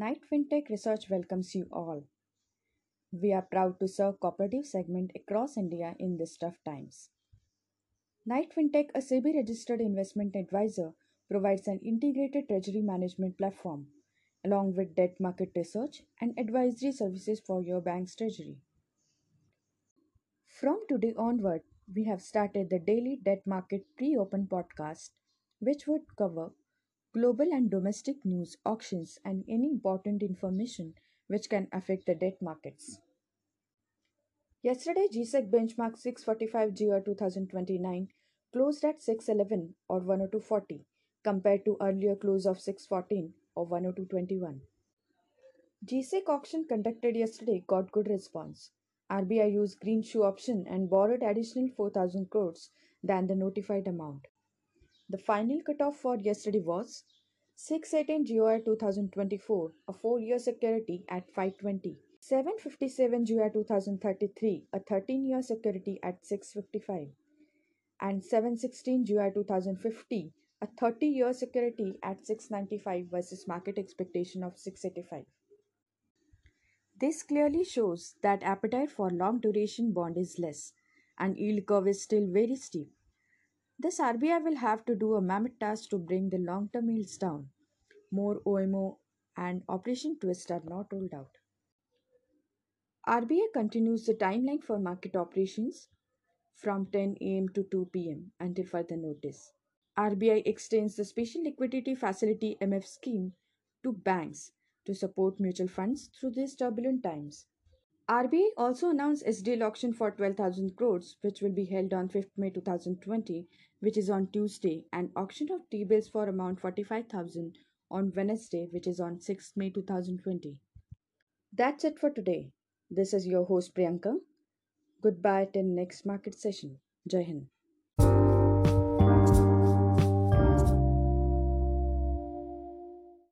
Knight FinTech Research welcomes you all. We are proud to serve cooperative segment across India in these tough times. Knight FinTech, a SEBI registered investment advisor, provides an integrated treasury management platform along with debt market research and advisory services for your bank's treasury. From today onward, we have started the daily debt market pre open podcast, which would cover global and domestic news, auctions, and any important information which can affect the debt markets. Yesterday, GSEC benchmark 645 GR 2029 closed at 611 or 102.40 compared to earlier close of 614 or 102.21. GSEC auction conducted yesterday got good response. RBI used green shoe option and borrowed additional 4000 crores than the notified amount. The final cutoff for yesterday was 618 GOI 2024, a 4 year security at 520. 757 GOI 2033, a 13 year security at 655. And 716 GOI 2050, a 30 year security at 695 versus market expectation of 685. This clearly shows that appetite for long duration bond is less and yield curve is still very steep. This RBI will have to do a mammoth task to bring the long term yields down. More OMO and Operation Twist are not ruled out. RBI continues the timeline for market operations from 10 am to 2 pm until further notice. RBI extends the Special Liquidity Facility MF scheme to banks to support mutual funds through these turbulent times. RBI also announced SDL auction for 12,000 crores, which will be held on 5th May 2020, which is on Tuesday, and auction of T-bills for amount 45,000 on Wednesday, which is on 6th May 2020. That's it for today. This is your host Priyanka. Goodbye till next market session. Jai Hind.